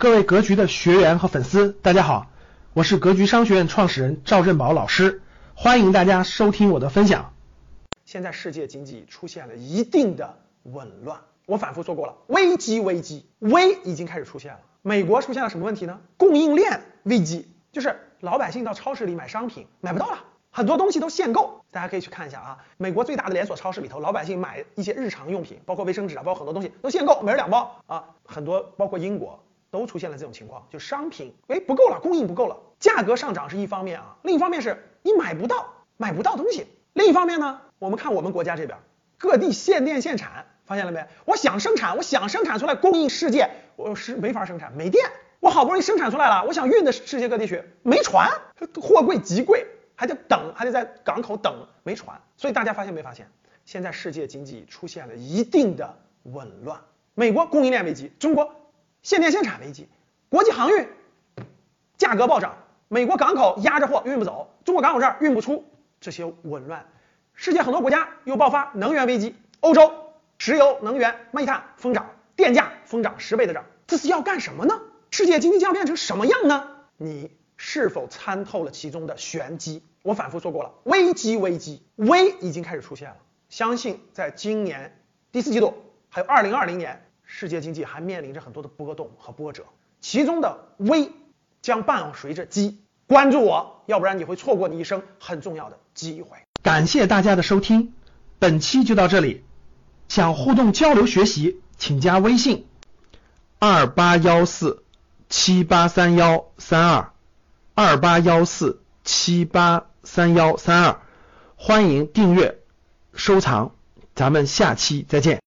各位格局的学员和粉丝，大家好，我是格局商学院创始人赵振宝老师，欢迎大家收听我的分享。现在世界经济出现了一定的紊乱，我反复说过了，危机危机危已经开始出现了。美国出现了什么问题呢？供应链危机，就是老百姓到超市里买商品买不到了，很多东西都限购。大家可以去看一下啊，美国最大的连锁超市里头，老百姓买一些日常用品，包括卫生纸啊，包括很多东西都限购，每人两包啊，很多包括英国。都出现了这种情况，就商品哎不够了，供应不够了，价格上涨是一方面啊，另一方面是你买不到，买不到东西。另一方面呢，我们看我们国家这边各地限电限产，发现了没？我想生产，我想生产出来供应世界，我是没法生产，没电。我好不容易生产出来了，我想运的世界各地去，没船，货柜极贵，还得等，还得在港口等，没船。所以大家发现没发现，现在世界经济出现了一定的紊乱，美国供应链危机，中国。限电限产危机，国际航运价格暴涨，美国港口压着货运不走，中国港口这儿运不出，这些紊乱，世界很多国家又爆发能源危机，欧洲石油能源煤炭疯涨，电价疯涨十倍的涨，这是要干什么呢？世界经济将变成什么样呢？你是否参透了其中的玄机？我反复说过了，危机危机危已经开始出现了，相信在今年第四季度还有二零二零年。世界经济还面临着很多的波动和波折，其中的危将伴随着机。关注我，要不然你会错过你一生很重要的机会。感谢大家的收听，本期就到这里。想互动交流学习，请加微信二八幺四七八三幺三二二八幺四七八三幺三二，欢迎订阅收藏，咱们下期再见。